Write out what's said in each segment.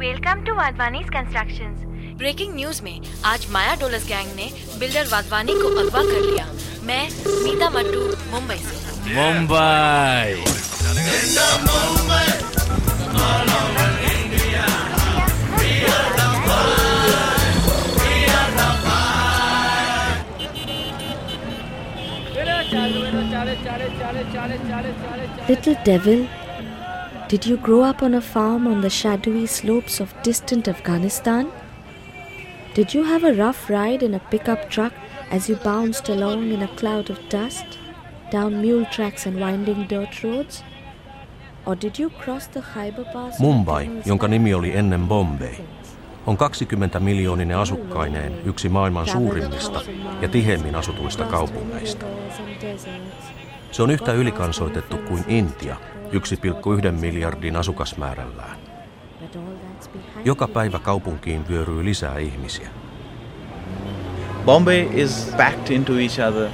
Welcome to Wadhwani's constructions breaking news में आज Maya Dolas gang ने बिल्डर वाधवानी को अगवा कर लिया। मैं मीता मट्टू मुंबई से। Mumbai Little devil, did you grow up on a farm on the shadowy slopes of distant Afghanistan? Did you have a rough ride in a pickup truck as you bounced along in a cloud of dust, down mule tracks and winding dirt roads? Or did you cross the Khyber Pass? Mumbai, jonka nimi oli ennen Bombay, on 20 miljooninen asukkaineen yksi maailman suurimmista ja tiheimmin asutuista kaupungeista. Se on yhtä ylikansoitettu kuin Intia, 1,1 miljardin asukasmäärällään. Joka päivä kaupunkiin vyöryy lisää ihmisiä. Bombay is packed into each other.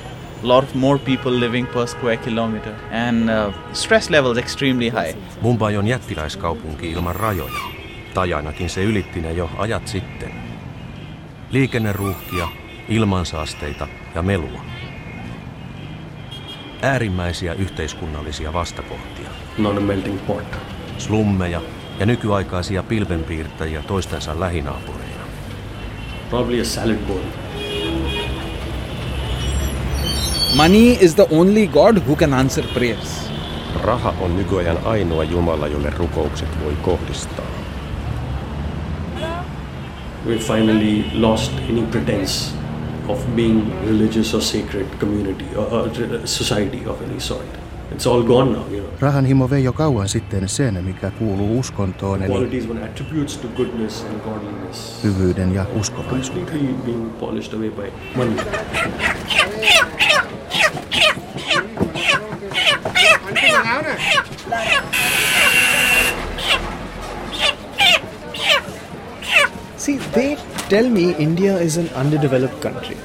A lot of more people living per square kilometer and uh, stress levels extremely high. Mumbai on jättiläiskaupunki ilman rajoja. Tai ainakin se ylitti ne jo ajat sitten. Liikenneruuhkia, ilmansaasteita ja melua äärimmäisiä yhteiskunnallisia vastakohtia. Not a melting pot. Slummeja ja nykyaikaisia pilvenpiirtäjiä toistensa lähinaapureina. Probably a salad bowl. Money is the only God who can answer prayers. Raha on nykyajan ainoa Jumala, jolle rukoukset voi kohdistaa. We finally lost any pretense of being religious or sacred community or, or uh, society of any sort. It's all gone now, you know. Rahan himo vei jo kauan sitten sen, mikä kuuluu uskontoon, eli Qualities one attributes to goodness and godliness. hyvyyden ja uskovaisuuden. Money. See, they tell me India is an underdeveloped country.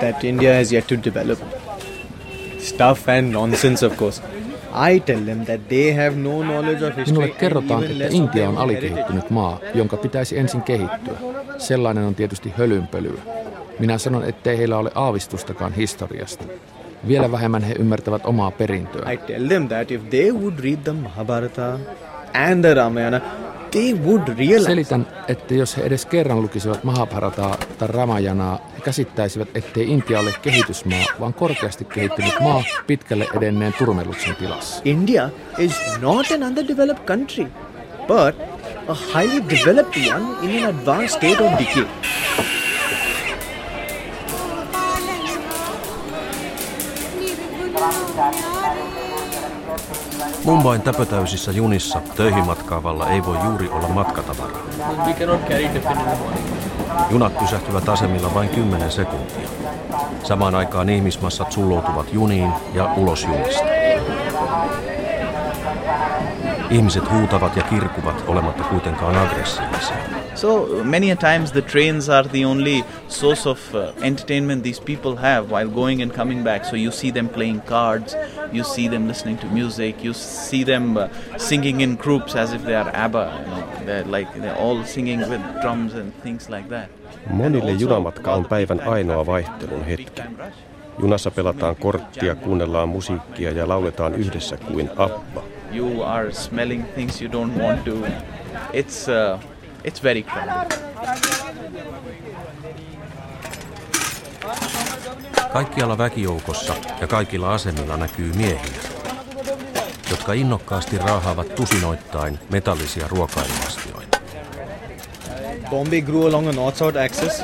That India has yet to develop. Stuff and nonsense, of course. I tell them that they have no knowledge of history. Minulle kerrotaan, että Intia on alikehittynyt maa, jonka pitäisi ensin kehittyä. Sellainen on tietysti hölynpölyä. Minä sanon, ettei heillä ole aavistustakaan historiasta. Vielä vähemmän he ymmärtävät omaa perintöä. I tell them that if they would read the Mahabharata and the Ramayana, they would realize Selitän, että jos he edes kerran lukisivat Mahabharataa tai Ramajanaa, he käsittäisivät, ettei Intia ole kehitysmaa, vaan korkeasti kehittynyt maa pitkälle edenneen turmeluksen tilassa. India is not an underdeveloped country, but a highly developed one in an advanced state of decay. Mumbain täpötäysissä junissa töihin matkaavalla ei voi juuri olla matkatavaraa. Junat pysähtyvät asemilla vain 10 sekuntia. Samaan aikaan ihmismassat sulloutuvat juniin ja ulos junista. Ihmiset huutavat ja kirkuvat olematta kuitenkaan aggressiivisia. So many times the trains are the only source of uh, entertainment these people have while going and coming back. So you see them playing cards, you see them listening to music, you see them uh, singing in groups as if they are ABBA. You know, they're like they're all singing with drums and things like that. Monille junamatka on päivän ainoa vaihtelun hetki. Junassa pelataan korttia, kuunnellaan musiikkia ja lauletaan yhdessä kuin Abba. You are smelling things you don't want to. It's uh, it's very crowded. Kaikkialla väkijoukossa ja kaikilla asemilla näkyy miehiä, jotka innokkaasti raahaavat tusinoittain metallisia ruokailuastioita. Bombay grew along a north-south axis.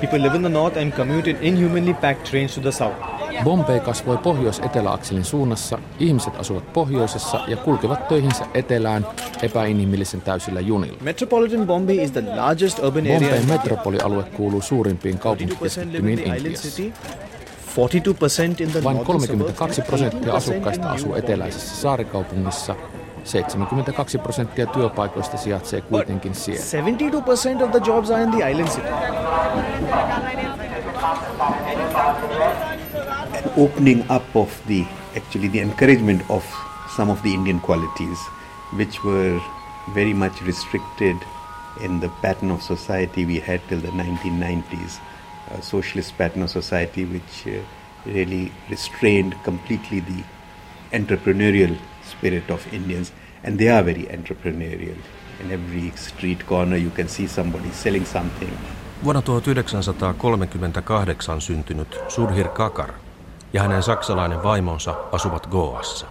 People live in the north and commute in inhumanly packed trains to the south. Bombay kasvoi pohjois-eteläakselin suunnassa, ihmiset asuvat pohjoisessa ja kulkevat töihinsä etelään epäinhimillisen täysillä junilla. Metropolitan Bombay is the largest urban area. Bombayn metropolialue kuuluu suurimpiin 32% live kaupunkikeskittymiin Intiassa. city. 42% in the Vain northern 32 suburbs, prosenttia 18% asukkaista asuu eteläisessä saarikaupungissa, 72 prosenttia työpaikoista sijaitsee kuitenkin siellä. 72% of the jobs are in the island city. Opening up of the actually the encouragement of some of the Indian qualities which were very much restricted in the pattern of society we had till the 1990s, a socialist pattern of society which uh, really restrained completely the entrepreneurial spirit of Indians, and they are very entrepreneurial. In every street corner, you can see somebody selling something. Vuonna 1938 syntynyt Sudhir Kakar ja hänen saksalainen vaimonsa asuvat Goassa.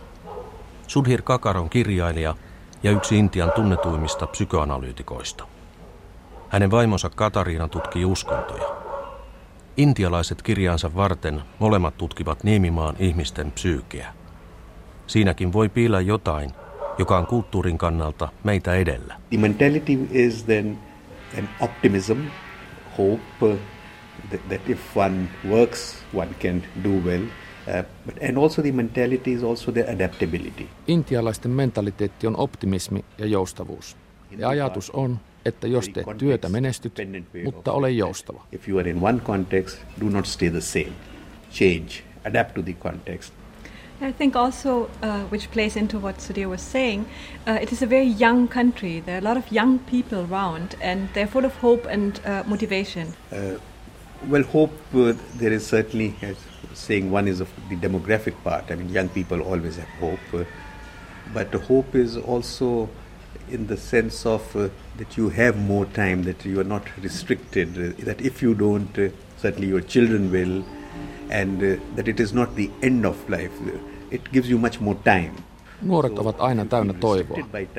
Sudhir Kakar on kirjailija ja yksi Intian tunnetuimmista psykoanalyytikoista. Hänen vaimonsa Katariina tutkii uskontoja. Intialaiset kirjaansa varten molemmat tutkivat Niemimaan ihmisten psyykeä. Siinäkin voi piillä jotain, joka on kulttuurin kannalta meitä edellä. The mentality is then an optimism, hope that, that if one works, one can do well. Uh, but, and also the mentality is also the adaptability. Intialaisten mentaliteetti on optimismi ja joustavuus. Ja ajatus on, että jos teet työtä menestyt, mutta ole joustava. If you are in one context, do not stay the same. Change, adapt to the context. I think also, uh, which plays into what Sudhir was saying, uh, it is a very young country. There are a lot of young people around, and they're full of hope and uh, motivation. Well, hope uh, there is certainly, as saying one is of the demographic part. I mean, young people always have hope, uh, but hope is also in the sense of uh, that you have more time, that you are not restricted, uh, that if you don't, uh, certainly your children will, and uh, that it is not the end of life. It gives you much more time. Nuoret ovat aina täynnä toivoa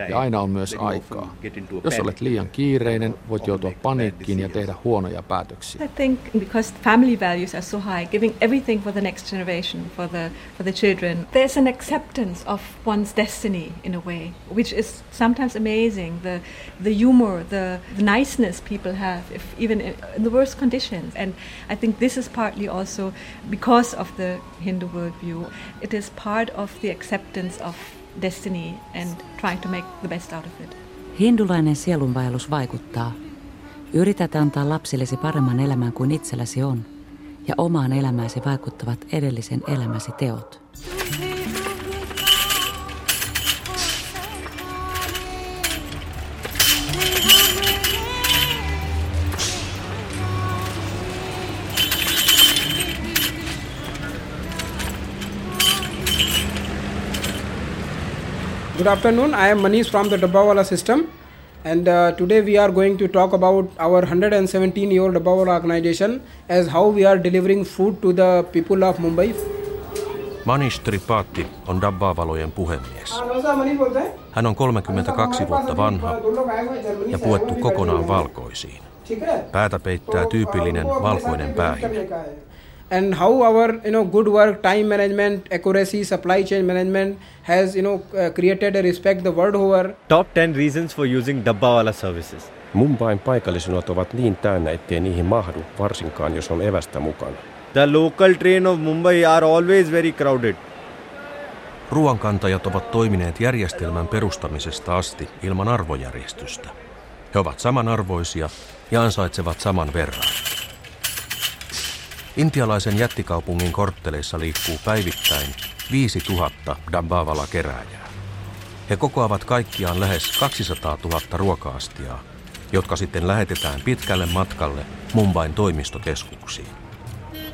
ja aina on myös aikaa. Jos olet liian kiireinen, voit joutua paniikkiin ja tehdä huonoja päätöksiä. I think because family values are so high, giving everything for the next generation, for the for the children, there's an acceptance of one's destiny in a way, which is sometimes amazing. The the humor, the, the niceness people have, if even in, the worst conditions. And I think this is partly also because of the Hindu worldview. It is part of the acceptance of destiny and trying to make the best out of it. Hindulainen sielunvaellus vaikuttaa. Yrität antaa lapsillesi paremman elämän kuin itselläsi on, ja omaan elämääsi vaikuttavat edellisen elämäsi teot. Good afternoon. I am Manish from the Dabbawala system, and uh, today we are going to talk about our 117 year old Dabbawala organization as how we are delivering food to the people of Mumbai. Manish Tripathi on Dabbavalojen puhemies. Hän on 32 vuotta vanha ja puettu kokonaan valkoisiin. Päätä peittää tyypillinen valkoinen päähine. And how our you know good work time management accuracy supply chain management has you know uh, created a respect the world over Top 10 reasons for using Dabbawala services. Mumbain paikallisunot ovat niin täynnä, ettei niihin mahdu, varsinkaan jos on evästä mukana. The local train of Mumbai are always very crowded. Ruoankantajat ovat toimineet järjestelmän perustamisesta asti ilman arvojärjestystä. He ovat samanarvoisia ja ansaitsevat saman verran. Intialaisen jättikaupungin kortteleissa liikkuu päivittäin 5000 Dambavala kerääjää. He kokoavat kaikkiaan lähes 200 000 ruoka-astiaa, jotka sitten lähetetään pitkälle matkalle Mumbain toimistokeskuksiin.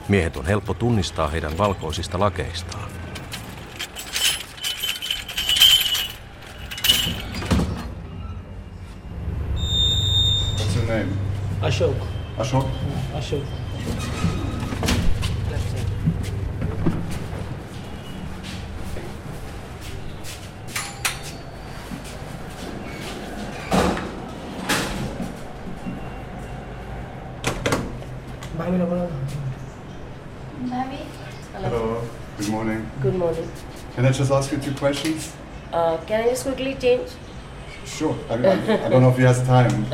Miehet on helppo tunnistaa heidän valkoisista lakeistaan. What's your name? Ashok. Ashok? Ashok. Hello. Good morning. Good morning. Can I just ask you two questions? Uh, can I just quickly change? Sure. I, I, I don't know if he has time.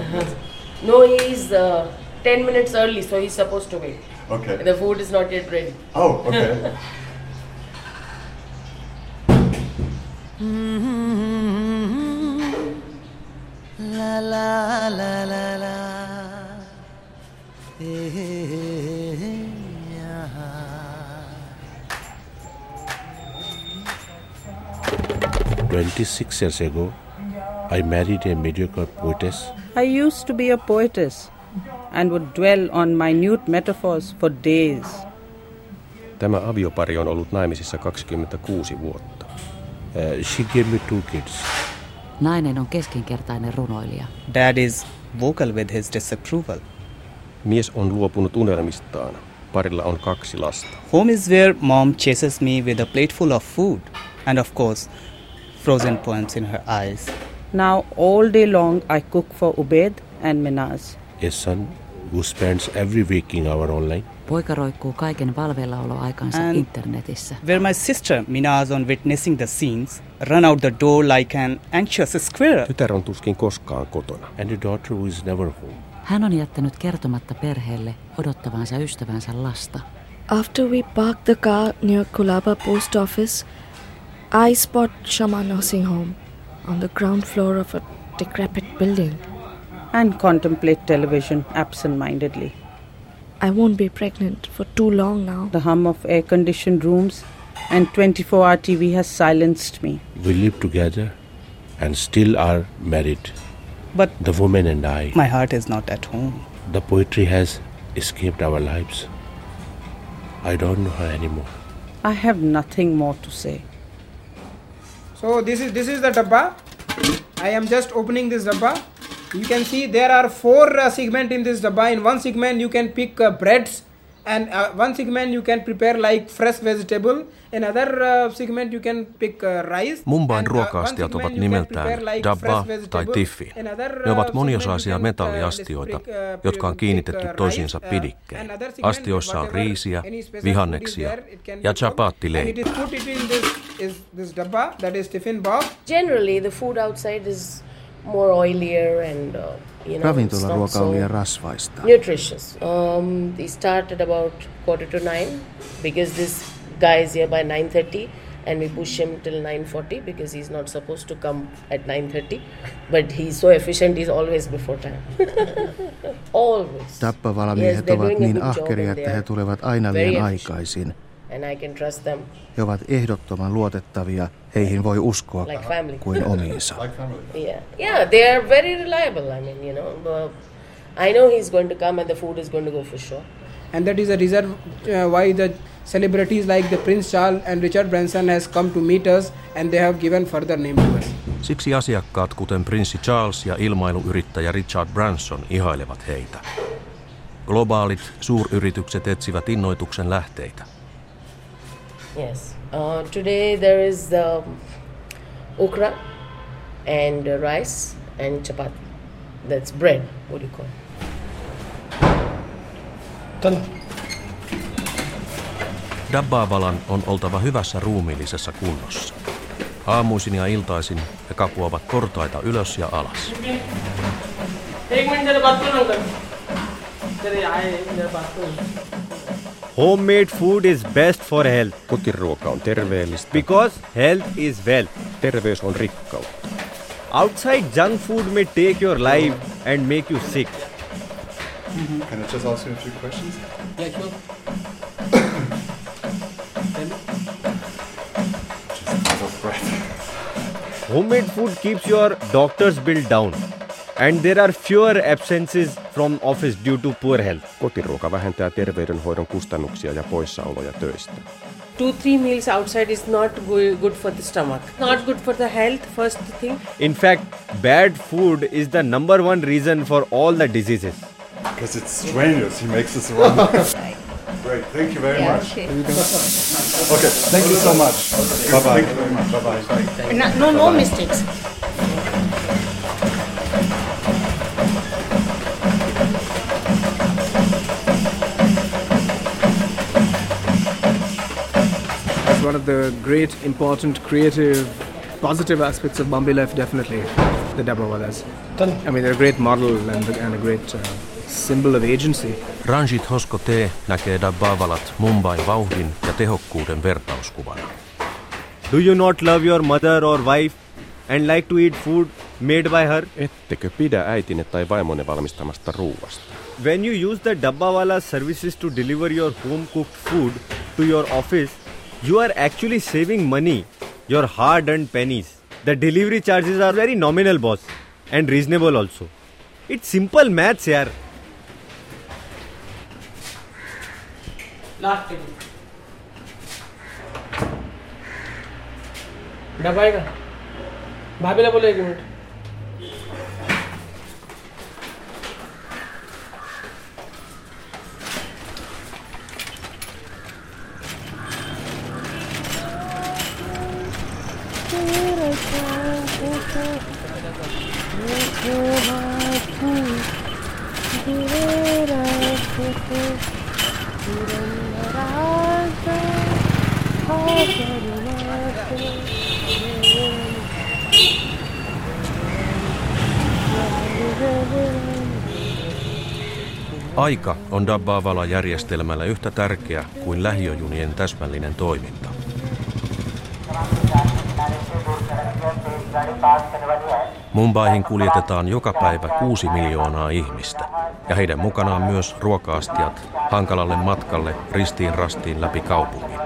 No, he's uh, 10 minutes early, so he's supposed to wait. Okay. The food is not yet ready. Oh, okay. 26 years ago, I married a mediocre poetess. I used to be a poetess and would dwell on minute metaphors for days. Tämä aviopari on ollut naimisissa 26 vuotta. Uh, she gave me two kids. Nainen on keskinkertainen runoilija. Dad is vocal with his disapproval. Mies on luopunut unelmistaan. Parilla on kaksi lasta. Home is where mom chases me with a plateful of food and of course frozen poems in her eyes. Now all day long I cook for Ubed and Minaz. A son who spends every waking hour online. Poika roikkuu kaiken valveillaoloaikansa And internetissä. Where my sister Minaz on witnessing the scenes run out the door like an anxious squirrel. Tytär on tuskin koskaan kotona. And a daughter who is never home. Hän on jättänyt kertomatta perheelle odottavansa ystävänsä lasta. After we park the car near Kulaba post office, I spot Shama nursing home on the ground floor of a decrepit building. and contemplate television absent-mindedly. I won't be pregnant for too long now. The hum of air-conditioned rooms and 24-hour TV has silenced me. We live together and still are married. But the woman and I. My heart is not at home. The poetry has escaped our lives. I don't know her anymore. I have nothing more to say. So this is this is the dabba. I am just opening this dabba. You can see there are four uh, segment in this dabba. In one segment you can pick uh, breads, and uh, one segment you can prepare like fresh vegetable. Another uh, segment you can pick uh, rice. Mumbain and, uh, ruoka-astiat ovat segment you can nimeltään like dabba tai tiffi. Ne uh, ovat segment moniosaisia uh, metalliastioita, pick, uh, jotka on kiinnitetty uh, toisiinsa rice, uh, pidikkein. Astioissa on riisiä, vihanneksia ja be cooked. And chapatti-leipä. it is put it in this is this dabba that is tiffin box. Generally, the food outside is more oilier and uh, you know Ravintolaruoka so on liian rasvaista. nutritious. Um, they start at about quarter to nine because this guy is here by nine thirty, and we push him till nine forty because he's not supposed to come at nine thirty, but he's so efficient. He's always before time. always. Tappavalmiet Yes, ovat niin ahkeria, että he tulevat aina liian aikaisin. And I can trust them. He ovat ehdottoman luotettavia, heihin voi uskoa Like family. kuin omiinsa. Yeah, yeah, they are very reliable. I mean, you know, uh, I know he's going to come and the food is going to go for sure. and that is the reason uh, why the celebrities like the Prince Charles and Richard Branson has come to meet us and they have given further name to us. Siksi asiakkaat, kuten prinssi Charles ja ilmailuyrittäjä Richard Branson, ihailevat heitä. Globaalit suuryritykset etsivät innoituksen lähteitä. Yes. Uh, today there is um, okra and uh, rice and chapati. That's bread. What do you call it? Dabbavalan on oltava hyvässä ruumiillisessa kunnossa. Aamuisin ja iltaisin he kapuavat portaita ylös ja alas. एक Homemade food is best for health Kotiruoka on terveellistä. because health is wealth. Terveys on rikkautta. Outside junk food may take your life and make you sick. Can I just ask you a few questions? Yeah, sure. Out of breath. Homemade food keeps your doctor's bill down and there are fewer absences from office due to poor health. Kotiruoka vähentää terveydenhoidon kustannuksia ja poissaoloja töistä. Two, three meals outside is not good for the stomach. Not good for the health, first thing. In fact, bad food is the number one reason for all the diseases. Because it's strangers, he makes us run. Great, thank you very Yeah, much. okay. Okay, thank you so much. Bye bye. Thank you very much. Bye bye. No, no, no mistakes. Of the great, important, creative, positive aspects of Bombay life, definitely. The Dabbawalas. I mean, they're a great model and, and a great uh, symbol of agency. Ranjit Hosko T. näkee Dabbavalat Mumbain vauhdin ja tehokkuuden vertauskuvana. Do you not love your mother or wife and like to eat food made by her? Ettekö pidä äitinne tai vaimonne valmistamasta ruuasta? When you use the Dabbawala services to deliver your home cooked food to your office, you are actually saving money your hard earned pennies the delivery charges are very nominal boss and reasonable also it's simple maths यार भाभी बोले एक minute. Aika on Dabbavala-järjestelmällä yhtä tärkeä kuin lähiöjunien täsmällinen toiminta. Mumbaihin kuljetetaan joka päivä kuusi miljoonaa ihmistä, ja heidän mukanaan myös ruokaastiat hankalalle matkalle ristiin rastiin läpi kaupungin.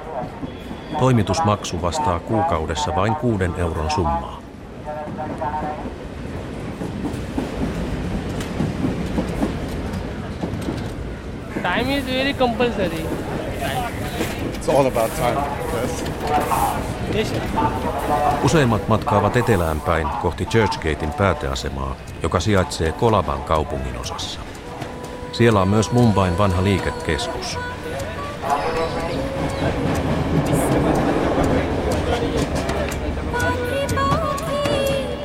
Toimitusmaksu vastaa kuukaudessa vain kuuden euron summaa. Time is very compulsory. It's all about time. Yes. Useimmat matkaavat etelään päin kohti Churchgatein pääteasemaa, joka sijaitsee Kolaban kaupungin osassa. Siellä on myös Mumbain vanha liikekeskus.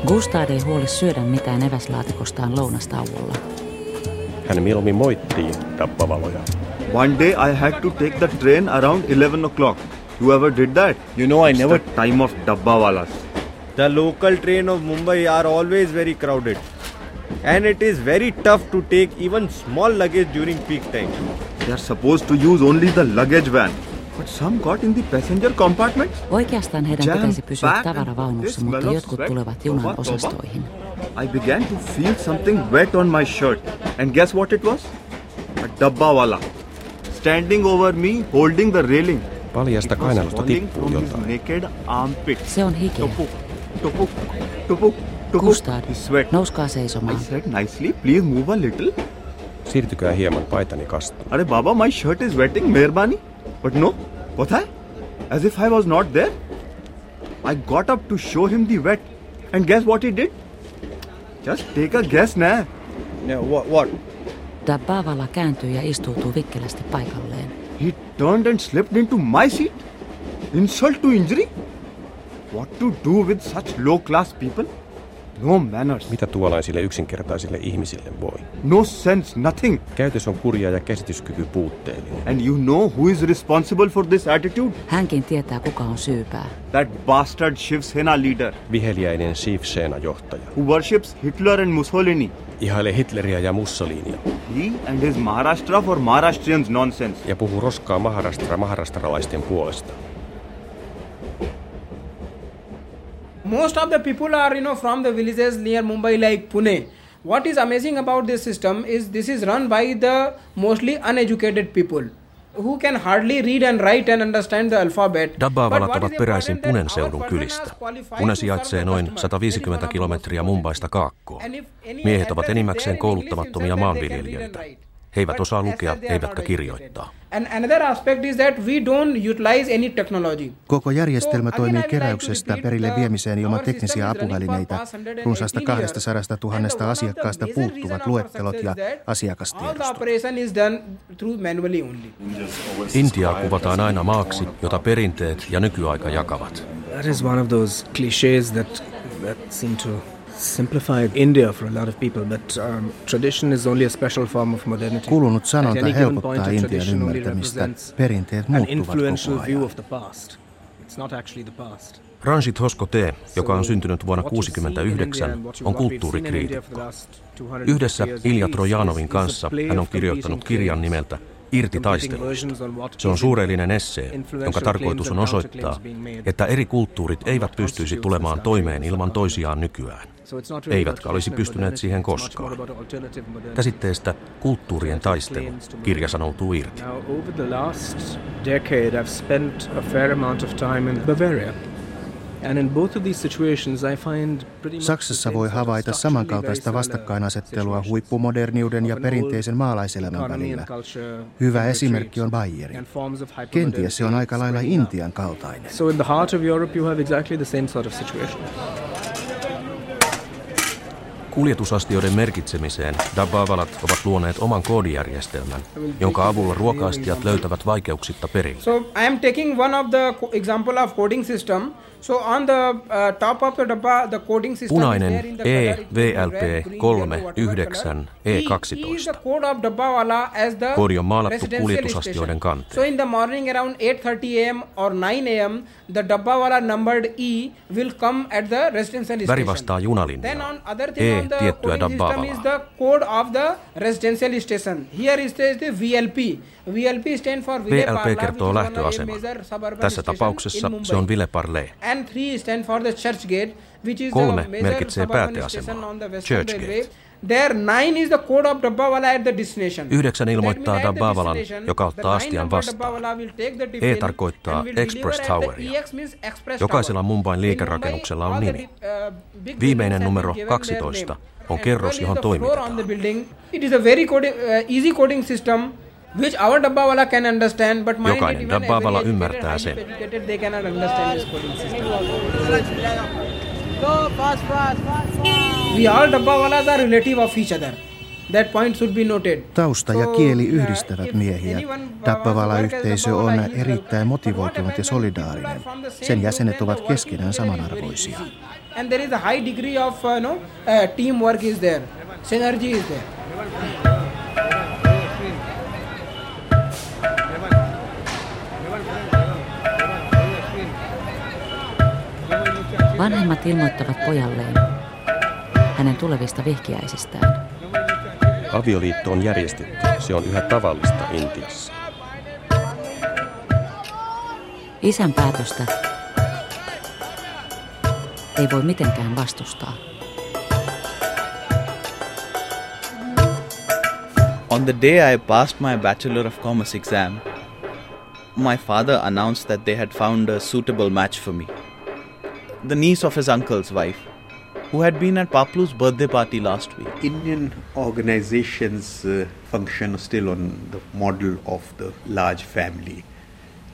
Gustad ei huoli syödä mitään eväslaatikostaan lounastauolla. Hän mieluummin moittii dabbavaloja. One day I had to take the train around 11 o'clock. You ever did that? You know I It's never the time of dabbawalas. The local train of Mumbai are always very crowded. And it is very tough to take even small luggage during peak time. They are supposed to use only the luggage van. But some got in the passenger compartment. Oikeastaan heidän Jam pitäisi pysyä tavaravaunussa, mutta jotkut tulevat junan Toba, toba. osastoihin. I began to feel something wet on my shirt. And guess what it was? A dabbawala. Standing over me, holding the railing. Paljasta It was kainalosta falling tippuu his jotain. naked armpit. Se on hikeä. Tupuk, tupuk, tupuk, tupuk. Gustad, His sweat. nouskaa seisomaan. I said nicely, please move a little. Siirtykää hieman paitani kastuun. Are Baba, my shirt is wetting, Mehrbani. But no, what I? As if I was not there. I got up to show him the wet. And guess what he did? Just take a guess, nah. Yeah, what? what? Dabbavala kääntyy ja istuutuu vikkelästi paikalleen. He turned and slipped into my seat? Insult to injury? What to do with such low class people? No manners. Mitä tuollaisille yksinkertaisille ihmisille voi? No sense, nothing. Käytös on kurja ja käsityskyky puutteellinen. And you know who is responsible for this attitude? Hänkin tietää, kuka on syypää. That bastard Shiv Sena leader Viheliäinen Shiv Sena-johtaja. who worships Hitler and Mussolini. Ihailee Hitleriä ja Mussolinia. He and his Maharashtra for Maharashtrians nonsense. Ja puhuu roskaa Maharashtra maharastralaisten puolesta. most of the people are you know from the villages near mumbai like pune what is amazing about this system is this is run by the mostly uneducated people who can hardly read and write and understand the alphabet Dabbavalat ovat peräisin Punen seudun kylistä. Pune sijaitsee noin 150 kilometriä Mumbaista kaakkoon. Miehet ovat enimmäkseen kouluttamattomia maanviljelijöitä. He eivät osaa lukea eivätkä kirjoittaa. and another aspect is that we don't utilize any technology Koko järjestelmä toimii keräyksestä perille viemiseen ilman teknisiä apuvälineitä. Runsaasta 200 000 asiakkaasta puuttuvat luettelot ja all the asiakastiedosto. operation is done through manually only Intiaa kuvataan aina maaksi, jota perinteet ja nykyaika jakavat. That is one of those cliches that that seem to simplify India for a lot of people, but um, tradition is only a special form of modernity. Kulunut At sanonta any given point, helpottaa Intian ymmärtämistä. Perinteet an muuttuvat influential koko view ajan. of the past. It's not actually the past. Ranjit Hoskote, joka on syntynyt vuonna 1969, on kulttuurikriitikko. Yhdessä Ilja Trojanovin kanssa hän on kirjoittanut kirjan nimeltä Irti taisteluista. Se on suurellinen essee, jonka tarkoitus on osoittaa, että eri kulttuurit eivät pystyisi tulemaan toimeen ilman toisiaan nykyään. Eivätkä olisi pystyneet siihen koskaan. Käsitteestä kulttuurien taistelu kirja sanoutuu irti. Saksassa voi havaita samankaltaista vastakkainasettelua huippumoderniuden ja perinteisen maalaiselämän välillä. Hyvä esimerkki on Bayern. Kenties se on aika lailla Intian kaltainen. So in the heart of Europe, you have exactly the same sort of situation. Kuljetusastioiden merkitsemiseen Dabbavalat ovat luoneet oman koodijärjestelmän, jonka avulla ruoka-astiat löytävät vaikeuksitta perille. So I am taking one of the example of coding system. So on the uh, top of the dabba, the coding system Punainen is there in the E color, it will be red, VLP green, 3 yellow, whatever 9 E, E is E12. the code of Dabbawala as the Koodi on maalattu kuljetusastioiden kanteen. So in the morning around 8:30 a.m. or 9 a.m. the Dabbawala numbered E will come at the residential Väri station. vastaa Then junalinjaa. E tiettyä the VLP. Kertoo lähtöaseman. suburban Tässä tapauksessa se on Vile Parle. And 3 stand for the Churchgate, which is Kolme merkitsee pääteasemaa, Churchgate. Railway. There 9 is the code of Dabbawala at the destination. Yhdeksän ilmoittaa Dabbavalan, joka ottaa astian vastaan. E tarkoittaa Express Toweria. Express Jokaisella. Mumbain In liikerakennuksella on nimi. uh, Viimeinen numero have been given their 12 name. on kerros, 12 is johon. It is a very coding, uh, easy coding system which our Dabbawala can understand, but mind Jokainen Dabbavala ymmärtää sen. Go fast, fast, fast, fast. We all Dabbawalas are relative of each other. That point should be noted. Tausta ja kieli yhdistävät miehiä. anyone Dabbavala-yhteisö on erittäin motivoitunut ja solidaarinen. Sen jäsenet ovat keskenään samanarvoisia. and there is a high degree of uh, no, uh, teamwork is there, synergy is there. Vanhemmat ilmoittavat pojalleen hänen tulevista vihkiäisistään. Avioliitto on järjestetty. Se on yhä tavallista Intiassa. Isän päätöstä ei voi mitenkään vastustaa. On the day I passed my Bachelor of Commerce exam, my father announced that they had found a suitable match for me. The niece of his uncle's wife, who had been at Paplu's birthday party last week. Indian organizations uh, function still on the model of the large family,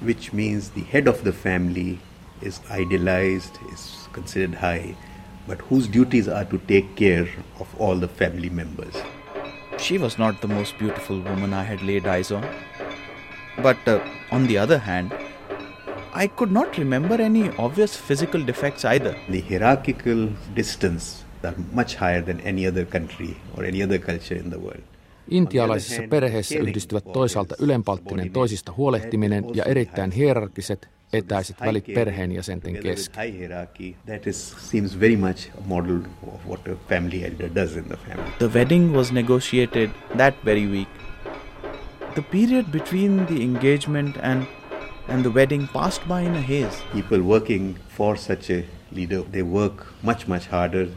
which means the head of the family is idealized, is considered high, but whose duties are to take care of all the family members. She was not the most beautiful woman I had laid eyes on. But uh, on the other hand, I could not remember any obvious physical defects either. The hierarchical distance are much higher than any other country or any other culture in the world. Intialaisissa perheissä yhdistyvät toisaalta ylenpalttinen toisista huolehtiminen ja erittäin hierarkiset etäiset välit perheenjäsenten Where there is kesken. high hierarchy, seems very much a model of what a family elder does in the family. The wedding was negotiated that very week. The period between the engagement and and the wedding passed by in a haze. People working for such a leader, they work much much harder.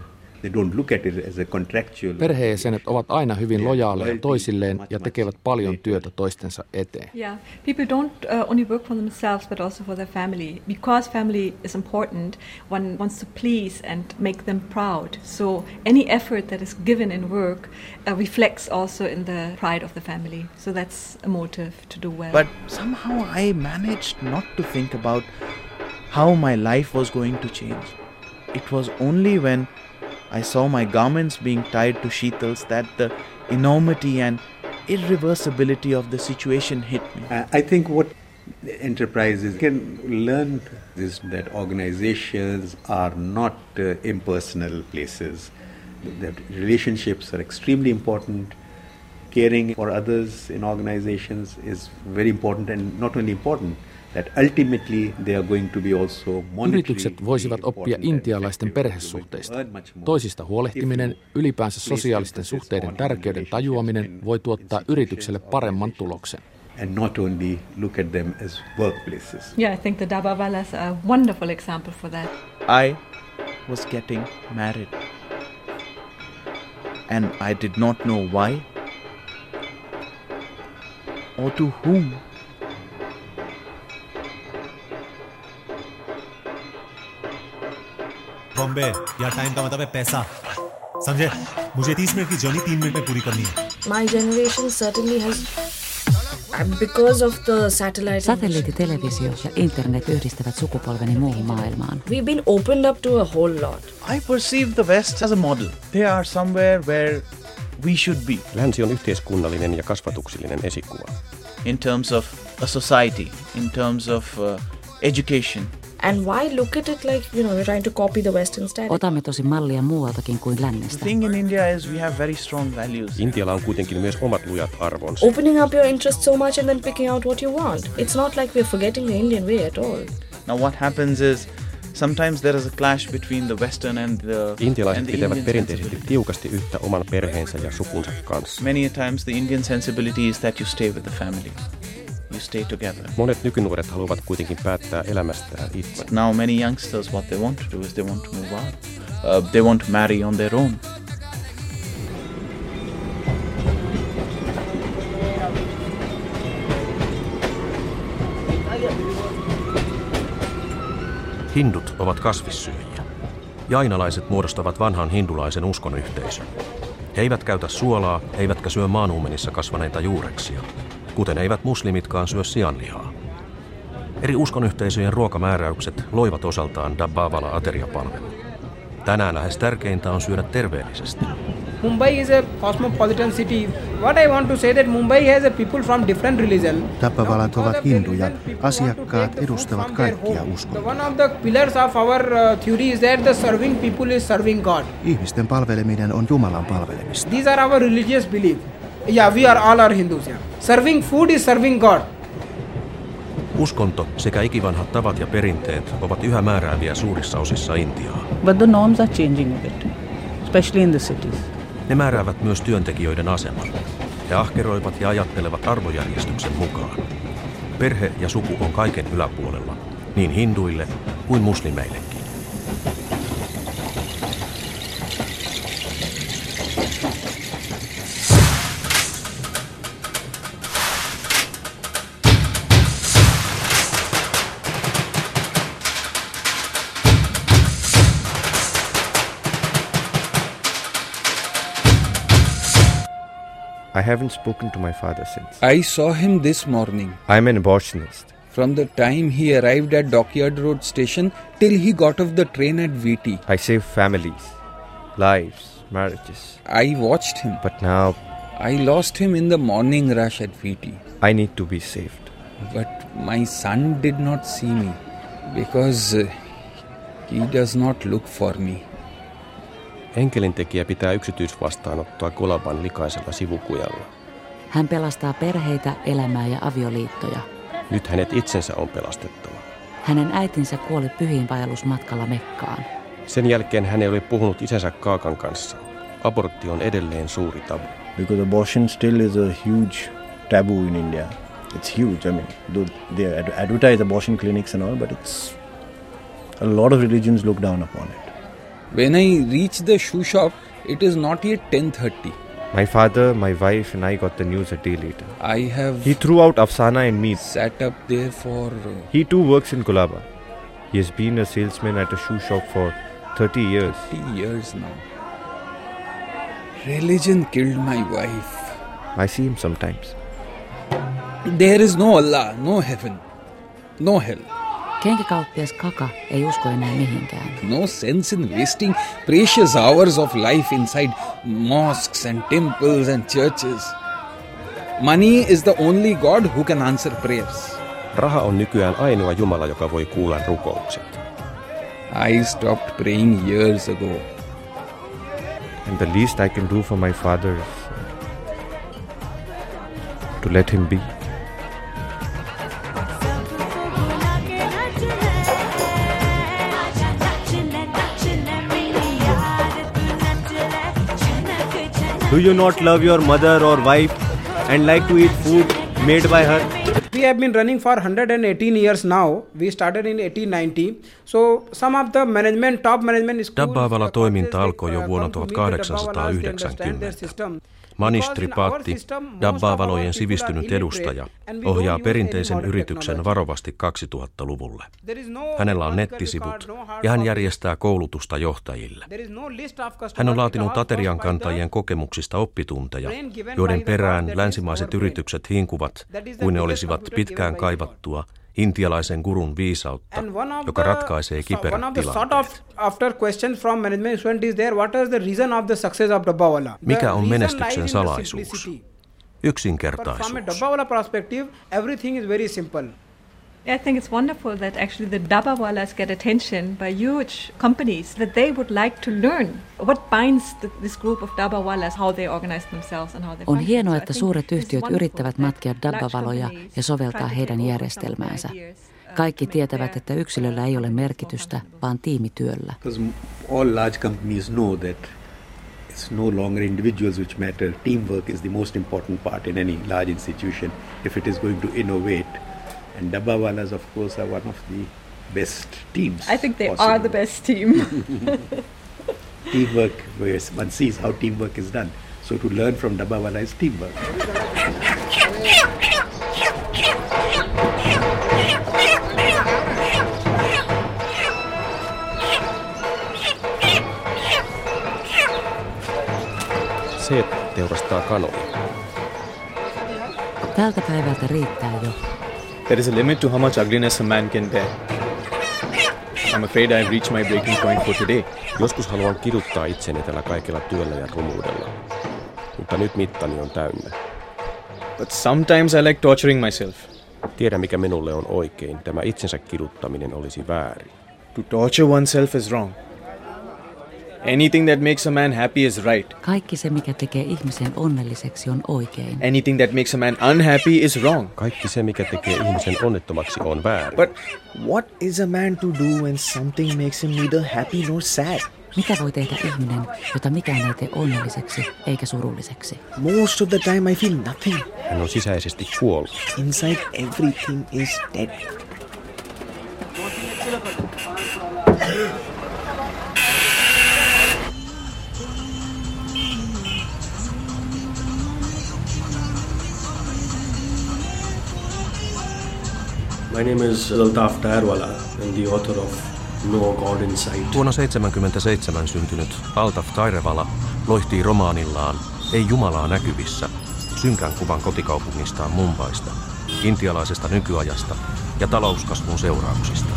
They don't look at it as a contractual. Perheenjäsenet ovat aina hyvin lojaaleja toisilleen ja tekevät paljon työtä toistensa eteen. Yeah, people don't uh, only work for themselves but also for their family. Because family is important, one wants to please and make them proud. So any effort that is given in work uh, reflects also in the pride of the family. So that's a motive to do well. But somehow I managed not to think about how my life was going to change. It was only when I saw my garments being tied to sheetals that the enormity and irreversibility of the situation hit me. I I think what enterprises can learn is that organizations are not uh, impersonal places. That relationships are extremely important. Caring for others in organizations is very important, and not only important, that ultimately they are going to be also monetarily Yritykset voisivat oppia intialaisten perhesuhteista. Toisista huolehtiminen, ylipäänsä sosiaalisten suhteiden tärkeyden tajuaminen voi tuottaa yritykselle paremman tuloksen. and not only look at them as workplaces. yeah, I think the Dabbawalas are a wonderful example for that. I was getting married. And I did not know why or to whom. Bombay यहाँ टाइम का मतलब है पैसा समझे मुझे तीस मिनट की जर्नी तीन मिनट में पूरी करनी है My generation certainly has, because of the satellite. Satelliittitelevisio ja internet yhdistävät sukupolveni muuhun maailmaan. We've been opened up to a whole lot. I perceive the West as a model. They are somewhere where we should be. Länsi on yhteiskunnallinen ja kasvatuksellinen esikuva. In terms of a society, in terms of uh, education. And why look at it like, you know, we're trying to copy the Western style? Otamme tosi mallia muualtakin kuin The lännestä. thing in India is we have very strong values. Intialla on kuitenkin myös omat lujat arvonsa. Opening up your interest so much and then picking out what you want. It's not like we're forgetting the Indian way at all. Now what happens is sometimes there is a clash between the Western and the Intialaiset and the pitävät Indian perinteisesti tiukasti yhtä oman perheensä ja sukunsa kanssa. Many a times the Indian sensibility is that you stay with the family. You stay together. Monet nykynuoret haluavat kuitenkin päättää elämästään itse. But now many youngsters, what they want to do is they want to move out. Uh, they want to marry on their own. Hindut ovat kasvissyöjiä. Jainalaiset muodostavat vanhan hindulaisen uskonyhteisön. He eivät käytä suolaa, eivätkä syö maanuumenissa kasvaneita juureksia, kuten eivät muslimitkaan syö sianlihaa. Eri uskonyhteisöjen ruokamääräykset loivat osaltaan Dabbavala ateriapalvelun. Tänään lähes tärkeintä on syödä terveellisesti. Mumbai is a cosmopolitan city. What I want to say that Mumbai has a people from different religion. Tappavalat ovat hinduja. Asiakkaat edustavat kaikkia uskontoja. one of the pillars of our uh, theory is that the serving people is serving God. Ihmisten palveleminen on Jumalan palvelemista. These are our religious belief. Yeah, we are all are Hindus. Yeah. Serving food is serving God. Uskonto sekä ikivanhat tavat ja perinteet ovat yhä määrääviä suurissa osissa Intiaa. But the norms are changing a bit, especially in the cities. Ne määräävät myös työntekijöiden aseman. He ahkeroivat ja ajattelevat arvojärjestyksen mukaan. Perhe ja suku on kaiken yläpuolella, niin hinduille kuin muslimeillekin. Haven't spoken to my father since. I saw him this morning. I'm an abortionist. From the time he arrived at Dockyard Road station till he got off the train at VT. I save families, lives, marriages. I watched him. But now I lost him in the morning rush at VT. I need to be saved. But my son did not see me because uh, he does not look for me. Enkelintekijä pitää yksityisvastaanottoa Kolaban likaisella sivukujalla. Hän pelastaa perheitä, elämää ja avioliittoja. Nyt hänet itsensä on pelastettava. Hänen äitinsä kuoli pyhiinvaellusmatkalla Mekkaan. Sen jälkeen hän ei ole puhunut isänsä Kaakan kanssa. Abortti on edelleen suuri tabu. because abortion still is a huge taboo in India. It's huge. I mean, they ad- advertise abortion clinics and all, but it's a lot of religions look down upon it. When I reached the shoe shop, it is not yet 10:30. My father, my wife, and I got the news a day later. I have He threw out Afsana and me. sat up there for uh, He too works in Kolaba. He has been a salesman at a shoe shop for 30 years. 30 years now. Religion killed my wife. I see him sometimes. There is no Allah, no heaven, no hell. Kenkäkauppias Kaka ei usko enää mihinkään. No sense in wasting precious hours of life inside mosques and temples and churches. Money is the only God who can answer prayers. Raha on nykyään ainoa Jumala, joka voi kuulla rukoukset. I stopped praying years ago. And the least I can do for my father is to let him be. Do you not love your mother or wife and like to eat food made by her? We have been running for 118 years now. We started in 1890. Schools... Dabbavala toiminta alkoi jo vuonna 1890. Manish Tripathi, Dabbavalojen sivistynyt edustaja, ohjaa perinteisen yrityksen varovasti 2000-luvulle. Hänellä on nettisivut ja hän järjestää koulutusta johtajille. Hän on laatinut aterian kantajien kokemuksista oppitunteja, joiden perään länsimaiset yritykset hinkuvat, kuin ne olisivat pitkään kaivattua intialaisen gurun viisautta, joka ratkaisee kiperät tilanteet. Mikä on menestyksen salaisuus? Yksinkertaisuus. I think it's wonderful that actually the Dabbawalas get attention by huge companies that they would like to learn what binds the, this group of Dabbawalas, how they organize themselves and how they On hienoa, että suuret yhtiöt yrittävät matkia Dabbavaloja ja soveltaa heidän järjestelmäänsä. Kaikki tietävät, että yksilöllä ei ole merkitystä, vaan tiimityöllä. All large companies know that it's no longer individuals which matter. Teamwork is the most important part in any large institution if it is going to innovate And Dabbawalas, of course, are one of the best teams. I think they possible. are the best team. teamwork, where one sees how teamwork is done. So to learn from Dabbawala is teamwork. Se teurastaa kanoja. Tältä päivältä riittää jo. There is a limit to how much ugliness a man can bear. I'm afraid I've reached my breaking point for today. Joskus haluan kiduttaa itseni tällä kaikella työllä ja rumuudella. Mutta nyt mittani on täynnä. But sometimes I like torturing myself. Tiedän mikä minulle on oikein. Tämä itsensä kiduttaminen olisi väärin. To torture oneself is wrong. Anything that makes a man happy is right. Kaikki se, mikä tekee ihmisen onnelliseksi, on oikein. Anything that makes a man unhappy is wrong. Kaikki se, mikä tekee ihmisen onnettomaksi, on väärin. But what is a man to do when something makes him neither happy nor sad? Mitä voi tehdä ihminen, jota mikään ei tee onnelliseksi eikä surulliseksi? Most of the time I feel nothing. Hän on sisäisesti kuollut. Inside everything is dead. My name is Altaf Tayarwala and the author of No God in Sight. Vuonna 77 syntynyt Altaf Tairevala loihtii romaanillaan Ei Jumalaa näkyvissä synkän kuvan kotikaupungistaan Mumbaista, intialaisesta nykyajasta ja talouskasvun seurauksista.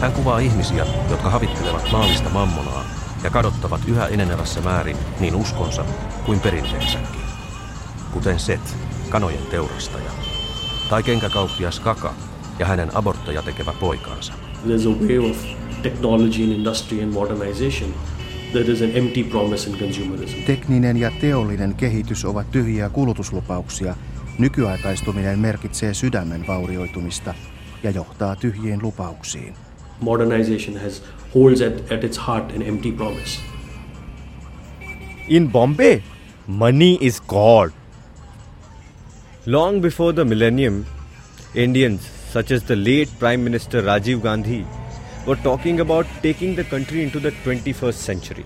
Hän kuvaa ihmisiä, jotka havittelevat maallista mammonaa ja kadottavat yhä enenevässä määrin niin uskonsa kuin perinteensäkin. Kuten Set, kanojen teurastaja, tai kenkäkauppias Kaka, ja hänen abortteja tekevä poikansa. There's a wave of technology and industry and modernization. There is an empty promise in consumerism. Tekninen ja teollinen kehitys ovat tyhjiä kulutuslupauksia. Nykyaikaistuminen merkitsee sydämen vaurioitumista ja johtaa tyhjiin lupauksiin. Modernization has holds at, at its heart an empty promise. In Bombay, money is God. Long before the millennium, Indians such as the late Prime Minister Rajiv Gandhi, were talking about taking the country into the 21st century.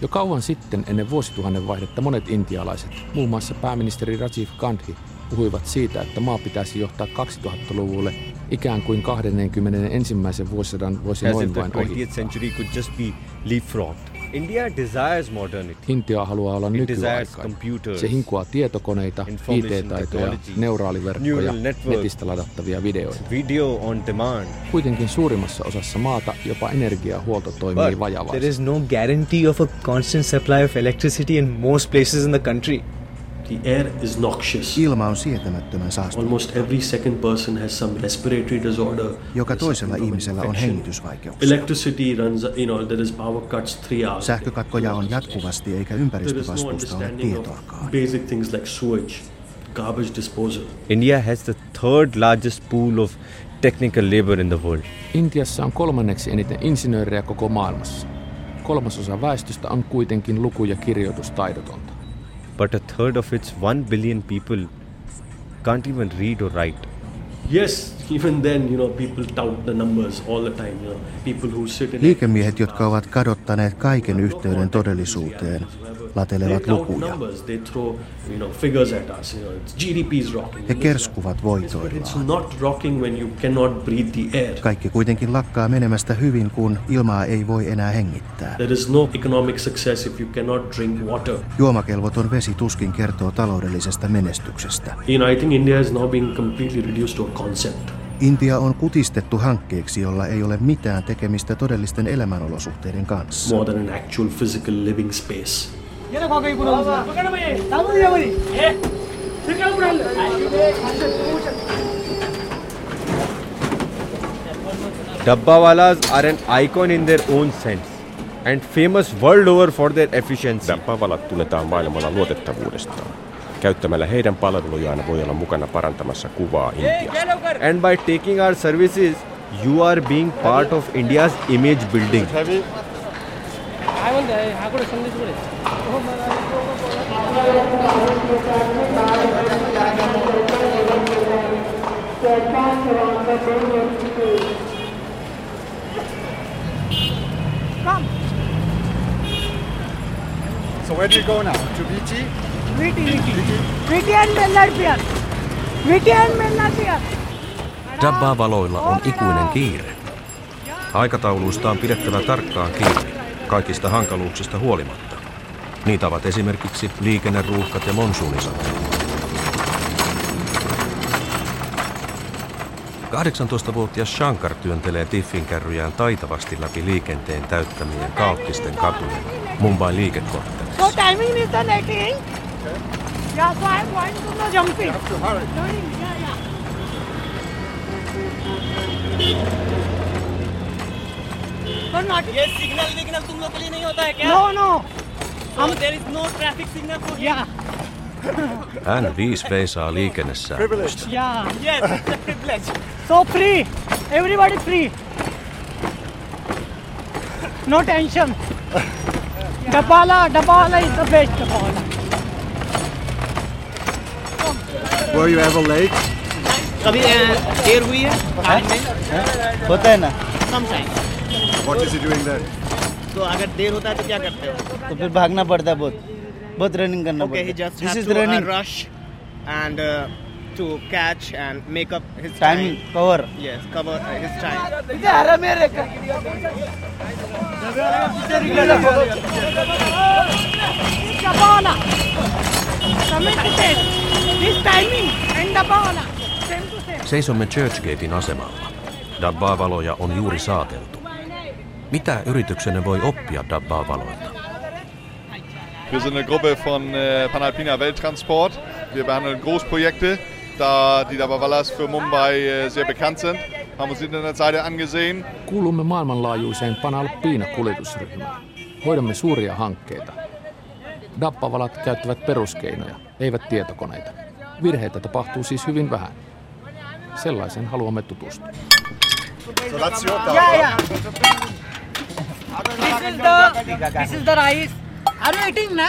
Jo kauan sitten ennen vuosituhannen vaihdetta monet intialaiset, muun muassa pääministeri Rajiv Gandhi, puhuivat siitä, että maa pitäisi johtaa 2000-luvulle ikään kuin 21. vuosisadan voisi noin vain ohi. India desires modernity. Intia haluaa olla nykyaikainen. Se hinkuaa tietokoneita, IT-taitoja, neuraaliverkkoja, netistä ladattavia videoita. Video on demand. Kuitenkin suurimmassa osassa maata jopa energiahuolto toimii vajavasti. There is no guarantee of a constant supply of electricity in most places in the country. The air is noxious. Ilma on sietämättömän saastunut. Almost every second person has some respiratory disorder. Joka toisella ihmisellä on hengitysvaikeuksia. Electricity runs, you know, there is power cuts three hours. Sähkökatkoja on jatkuvasti eikä ympäristövastuusta ole tietoakaan. Basic things like sewage, garbage disposal. India has the third largest pool of technical labor in the world. Intiassa on kolmanneksi eniten insinöörejä koko maailmassa. Kolmasosa väestöstä on kuitenkin luku- ja kirjoitustaidotonta but a third of its 1 billion people can't even read or write. Yes, even then, you know, people tout the numbers all the time. You know, people who sit in Liikemiehet, jotka ovat kadottaneet kaiken yhteyden todellisuuteen, latelevat lukuja. numbers. They throw, you know, figures at us. You know, it's GDP's rocking. He kerskuvat voitoillaan. not rocking when you cannot breathe the air. Kaikki kuitenkin lakkaa menemästä hyvin, kun ilmaa ei voi enää hengittää. There is no economic success if you cannot drink water. Juomakelvoton vesi tuskin kertoo taloudellisesta menestyksestä. You know, I think India is now being completely reduced to a concept. Intia on kutistettu hankkeeksi, jolla ei ole mitään tekemistä todellisten elämänolosuhteiden kanssa. more than an actual physical living space. Dabbawalas are an icon in their own sense and famous world over for their efficiency. Dabbavalat tunnetaan maailmalla luotettavuudestaan. Käyttämällä heidän palvelujaan voi olla mukana parantamassa kuvaa Intiasta. And by taking our services, you are being part of India's image building. So where do you go now? To VT? VT, VT. VT and Melnad Pier. VT and Melnad Pier. Dabbaa-valoilla on ikuinen kiire. Aikatauluista on pidettävä tarkkaan kiinni, kaikista hankaluuksista huolimatta. Niitä ovat esimerkiksi liikenneruuhkat ja monsuunisateet. 18-vuotias Shankar työntelee Tiffin kärryjään taitavasti läpi liikenteen täyttämien kaoottisten katujen Mumbain liikekorttelissa. So timing is the 18. Yeah, so I'm going to the jumping. Loading, yeah, yeah. But not ये signal विग्नल तुम लोग के लिए नहीं होता है क्या No, no. हम there is no traffic signal for Yeah. N5 veisaa liikennesäännöistä. Yeah. Yes, it's a privilege. So free. Everybody free. No tension. Dabala, Dabala is the best Dabala. Were you ever late? कभी अ, देर हुई है काम में होता है ना sometime What is he doing there? तो अगर देर होता है तो क्या करते हो तो फिर भागना पड़ता है बहुत बहुत रनिंग करना Okay, पड़ता है this is to uh, running and uh, to catch and make up his Timing, time. cover. Yes, cover uh, his time. Seisomme Churchgatein asemalla. Dabbaa-valoja on juuri saateltu. Mitä yrityksenne voi oppia Dabbaa-valoilta? Wir sind eine Gruppe von äh, Panalpina Welttransport. Wir behandeln Großprojekte, da die Dabawalas für Mumbai äh, sehr bekannt sind. Haben uns Internetseite angesehen. Kuulumme maailmanlaajuiseen Panalpina-kuljetusryhmään. Hoidamme suuria hankkeita. Dappavalat käyttävät peruskeinoja, eivät tietokoneita. Virheitä tapahtuu siis hyvin vähän. Sellaisen haluamme tutustua. So that's your Yeah, yeah. This is the this is the rice. Are you eating na?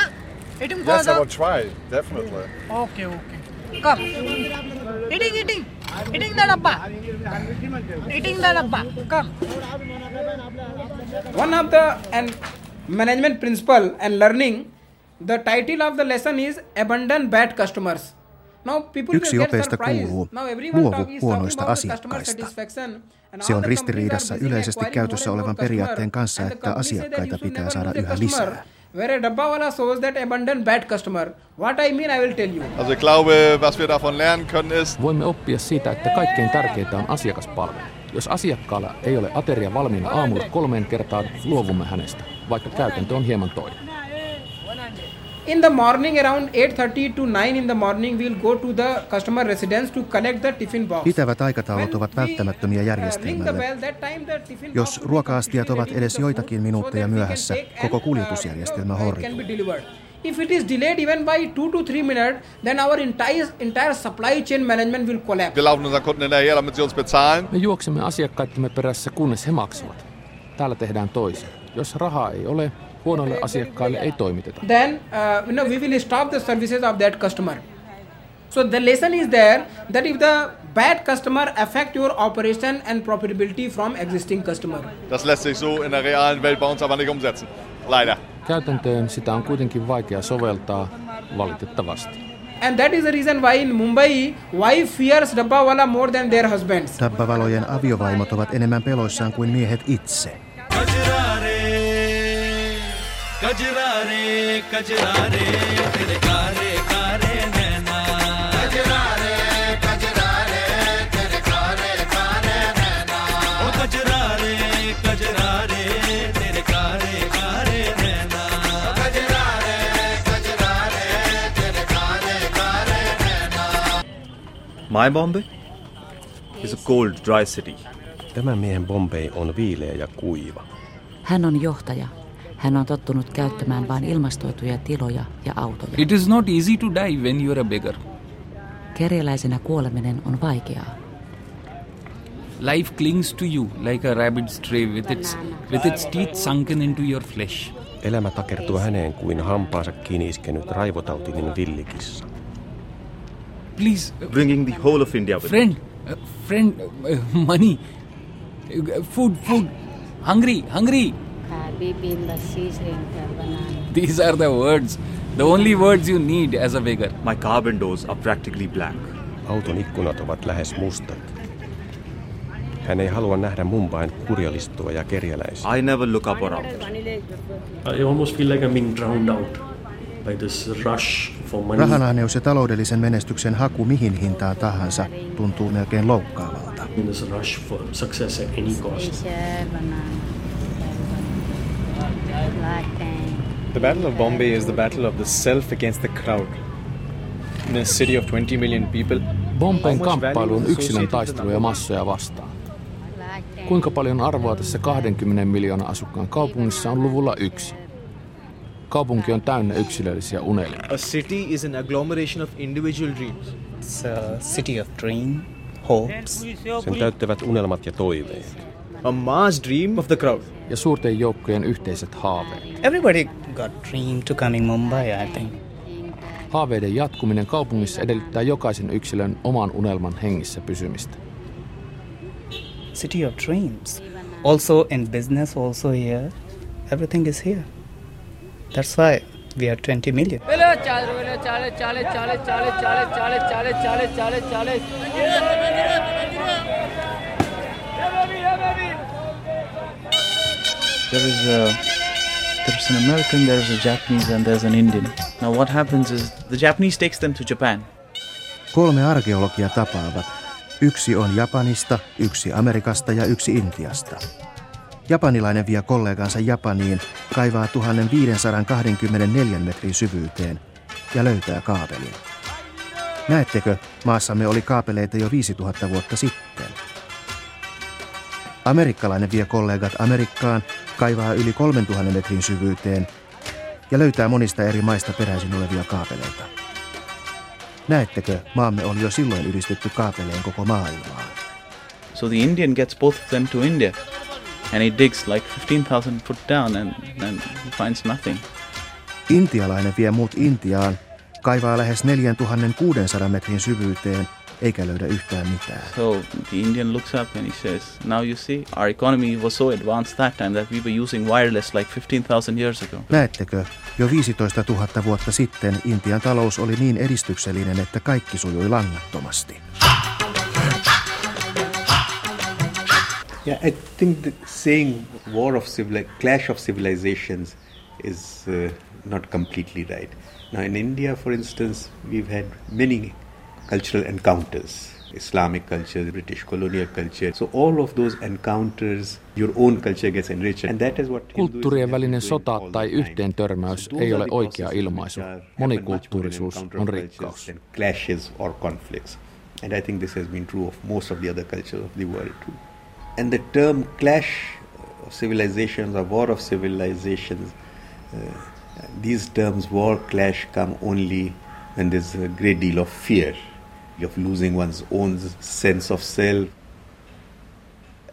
Eating for Yes, I will the try, definitely. Okay, okay. Come. Eating, eating. Eating the dabba. Eating the dabba. Come. One of the and management principle and learning, the title of the lesson is abandon bad customers. Now people Yksi will get opeista surprised. kuuluu, Now everyone luovu talk, is talking huonoista about the customer asiakkaista. satisfaction. Se on ristiriidassa yleisesti käytössä olevan periaatteen kanssa, että asiakkaita pitää saada yhä lisää. Where a Dabbawala shows that abandon bad customer. What I mean, I will tell you. Also ich glaube, was wir davon lernen können ist, Voimme oppia siitä, että kaikkein tärkeintä on asiakaspalvelu. Jos asiakkaalla ei ole ateria valmiina aamulla kolmeen kertaan, luovumme hänestä, vaikka käytäntö on hieman toinen. In the morning around 8.30 to 9 in the morning, we'll go to the customer residence to collect the tiffin box. Pitävät aikataulut ovat välttämättömiä Uh, järjestelmälle. Jos ruoka-astiat ovat edes joitakin minuutteja myöhässä, koko kuljetusjärjestelmä uh, it horjuu. If it is delayed even by 2 to 3 minutes, then our entire, entire supply chain management will collapse. wir laufen unseren Kunden hinterher, damit sie uns bezahlen. Me juoksemme asiakkaittemme perässä, kunnes he maksavat. Täällä tehdään toisin. Jos rahaa ei ole, huonoille asiakkaille ei toimiteta. Then, uh, you know, we will stop the services of that customer. So the lesson is there that if the bad customer affect your operation and profitability from existing customer. Das lässt sich so in der realen Welt bei uns aber nicht umsetzen. Leider. Käytäntöön sitä on kuitenkin vaikea soveltaa, valitettavasti. And that is the reason why in Mumbai, wife fears dabbawala more than their husbands. Dabbavalojen aviovaimot ovat enemmän peloissaan kuin miehet itse. कजरारे कजरारे तेरे कारे कारे नैना कजरारे कजरारे तेरे कारे कारे नैना ओ कजरारे कजरारे तेरे कारे कारे नैना कजरारे कजरारे तेरे कारे कारे नैना My Bombay is a cold, dry city. Tämän miehen Bombay on viileä ja kuiva. Hän on johtaja. Hän on tottunut käyttämään vain ilmastoituja tiloja ja autoja. It is not easy to die when you are a beggar. Kerjäläisenä kuoleminen on vaikeaa. Life clings to you like a rabid stray with its, with its teeth sunken into your flesh. Elämä takertuu häneen kuin hampaansa kiinni iskenyt raivotautinen villikissa. Please, Bringing the whole of India with friend, uh, friend, uh, money, uh, food, food, hungry, hungry. These are the words, the only words you need as a beggar. My car windows are practically black. Auton ikkunat ovat lähes mustat. Hän ei halua nähdä Mumbain kurjalistua ja kerjäläisiä. I never look up or out. I almost feel like I'm being drowned out by this rush for money. Rahanahneus ja taloudellisen menestyksen haku mihin hintaan tahansa tuntuu melkein loukkaavalta. In this rush for success at any cost. The Battle of Bombay is the battle of the self against the crowd. In a city of 20 million people, Bombayn kamppailu on yksilön taisteluja the massoja vastaan. Kuinka paljon arvoa tässä 20 miljoonaa asukkaan kaupungissa on luvulla yksi? Kaupunki on täynnä yksilöllisiä unelmia. A city is an agglomeration of individual dreams. It's a city of dream, hopes. Sen täyttävät unelmat ja toiveet. A mass dream of the crowd. Ja suurten joukkojen yhteiset haaveet. Everybody got dream to coming Mumbai, I think. Haaveiden jatkuminen kaupungissa edellyttää jokaisen yksilön oman unelman hengissä pysymistä. City of dreams. Also in business, also here. Everything is here. That's why we are 20 million. There is a there's an American, there's a Japanese, and there's an Indian. Now what happens is the Japanese takes them to Japan. Kolme arkeologia tapaavat. Yksi on Japanista, yksi Amerikasta ja yksi Intiasta. Japanilainen vie kollegansa Japaniin, kaivaa 1524 metrin syvyyteen ja löytää kaapelin. Näettekö, maassamme oli kaapeleita jo 5000 vuotta sitten. Amerikkalainen vie kollegat Amerikkaan, kaivaa yli 3000 metrin syvyyteen ja löytää monista eri maista peräisin olevia kaapeleita. Näettekö, maamme on jo silloin yhdistetty kaapeleen koko maailmaan. So the Indian gets both of them to India, and he digs like 15,000 foot down and, and finds nothing. Intialainen vie muut Intiaan, kaivaa lähes 4600 metrin syvyyteen eikä löydä yhtään mitään. So the Indian looks up and he says, "Now you see, our economy was so advanced that time that we were using wireless like 15,000 years ago." Näettekö, jo 15 000 vuotta sitten Intian talous oli niin edistyksellinen, että kaikki sujui langattomasti. Yeah, I think that saying war of civil clash of civilizations is uh, not completely right. Now, in India, for instance, we've had many cultural encounters. Islamic culture, British colonial culture. So all of those encounters, your own culture gets enriched, and that is what Kulttuurien välinen sota tai yhteen törmäys ei ole oikea ilmaisu. Monikulttuurisuus on rikkaus. clashes or conflicts. And I think this has been true of most of the other cultures of the world too. And the term clash of civilizations or war of civilizations, uh, these terms war clash come only when there's a great deal of fear of losing one's own sense of self.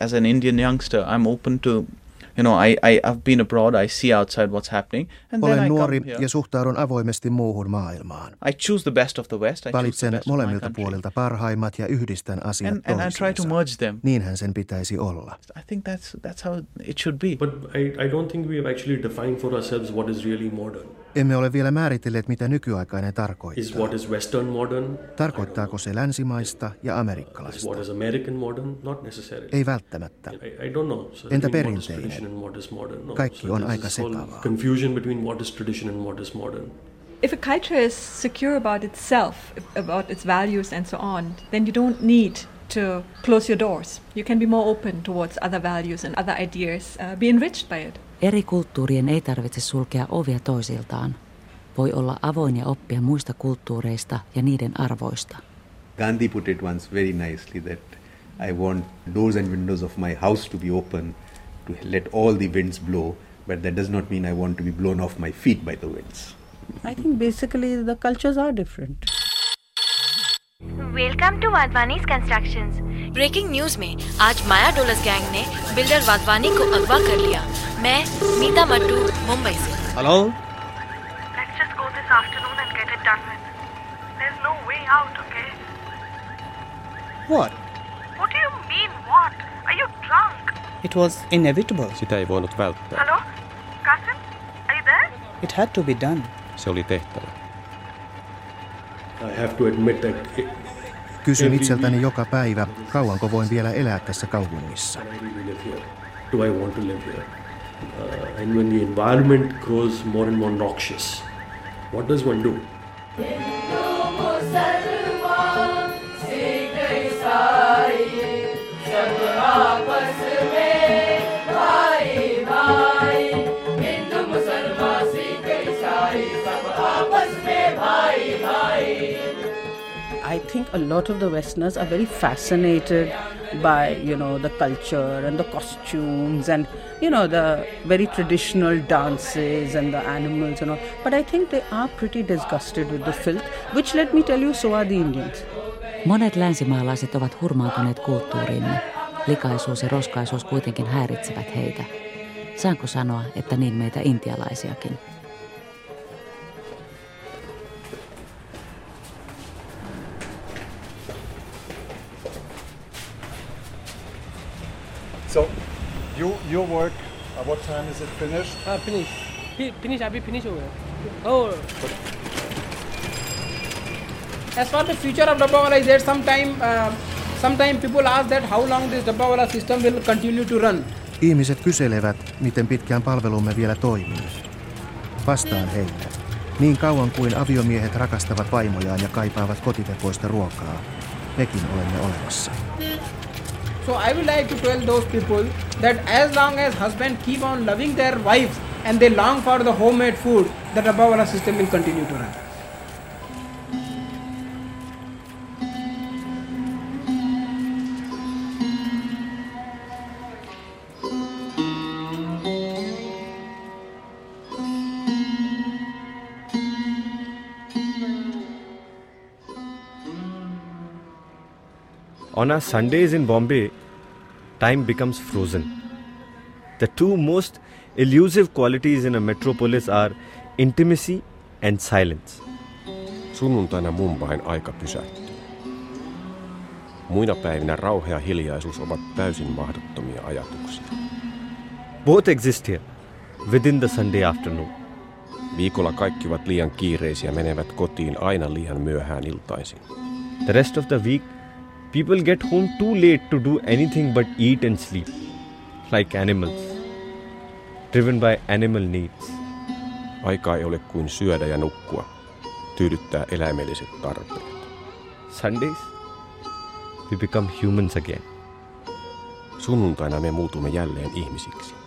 As an Indian youngster, I'm open to You know, I, I, I've been abroad, I see outside what's happening. And then Olen I nuori come here. ja suhtaudun avoimesti muuhun maailmaan. I choose the best of the West. I choose the Valitsen best of my molemmilta puolilta parhaimmat ja yhdistän asiat And, and I try to merge them. Niinhän sen pitäisi olla. I think that's that's how it should be. But I, I don't think we have actually defined for ourselves what is really modern. Emme ole vielä määritelleet, mitä nykyaikainen tarkoittaa. Is what is Western modern? Tarkoittaako se länsimaista ja Is amerikkalaista? what is American modern? Not necessarily. Ei välttämättä. I, I don't know. So Entä perinteinen? tradition and what is modern? No. Kaikki so on aika sekavaa. Confusion between what is tradition and what is modern. If a culture is secure about itself, about its values and so on, then you don't need to close your doors. You can be more open towards other values and other ideas, uh, be enriched by it. Eri kulttuurien ei tarvitse sulkea ovia toisiltaan. Voi olla avoin ja oppia muista kulttuureista ja niiden arvoista. Gandhi put it once very nicely that I want doors and windows of my house to be open to let all the winds blow, but that does not mean I want to be blown off my feet by the winds. I think basically the cultures are different. Welcome to Wadhwani's constructions breaking news में आज Maya Dolas gang ने builder Wadhwani को अगवा कर लिया मैं मीता मट्टू मुंबई से Hello? Let's just go this afternoon and get it done with. There's no way out, okay? What? What do you mean, what? Are you drunk? It was inevitable. Sitä ei voinut välttää. Hello? Kasim? Are you there? It had to be done. Se oli tehtävä. I have to admit that it, Kysyn every itseltäni week joka päivä, kauanko voin vielä elää tässä kaupungissa. I really live here. Do I want to live here? Uh, and when the environment grows more and more noxious, what does one do? A lot of the Westerners are very fascinated by, you know, the culture and the costumes and, you know, the very traditional dances and the animals and all. But I think they are pretty disgusted with the filth, which let me tell you, so are the Indians. Monet länsimaalaiset ovat hurmaantuneet kulttuuriimme. Likaisuus ja roskaisuus kuitenkin häiritsevät heitä. Saanko sanoa, että niin meitä intialaisiakin? So, you your work. Uh, what time is it finished? हाँ finish finish अभी फिनिश हो गया oh As for the future of Dabbawala, is there some time, uh, sometime people ask that how long this Dabbawala system will continue to run. Ihmiset kyselevät, miten pitkään palvelumme vielä toimii. Vastaan heille. Niin kauan kuin aviomiehet rakastavat vaimojaan ja kaipaavat kotitekoista ruokaa, mekin olemme olemassa. So I would like to tell those people that as long as husbands keep on loving their wives and they long for the homemade food, the Dabbawala system will continue to run. On our Sundays in Bombay, time becomes frozen. The two most elusive qualities in a metropolis are intimacy and silence. Sunnuntaina Mumbain aika pysähtyy. Muina päivinä rauha ja hiljaisuus ovat täysin mahdottomia ajatuksia. Both exist here, within the Sunday afternoon. Viikolla kaikki ovat liian kiireisiä menevät kotiin aina liian myöhään iltaisin. The rest of the week, people get home too late to do anything but eat and sleep, like animals, driven by animal needs. Aikaa ei ole kuin syödä ja nukkua, tyydyttää eläimelliset tarpeet. Sundays, we become humans again. Sunnuntaina me muutumme jälleen ihmisiksi.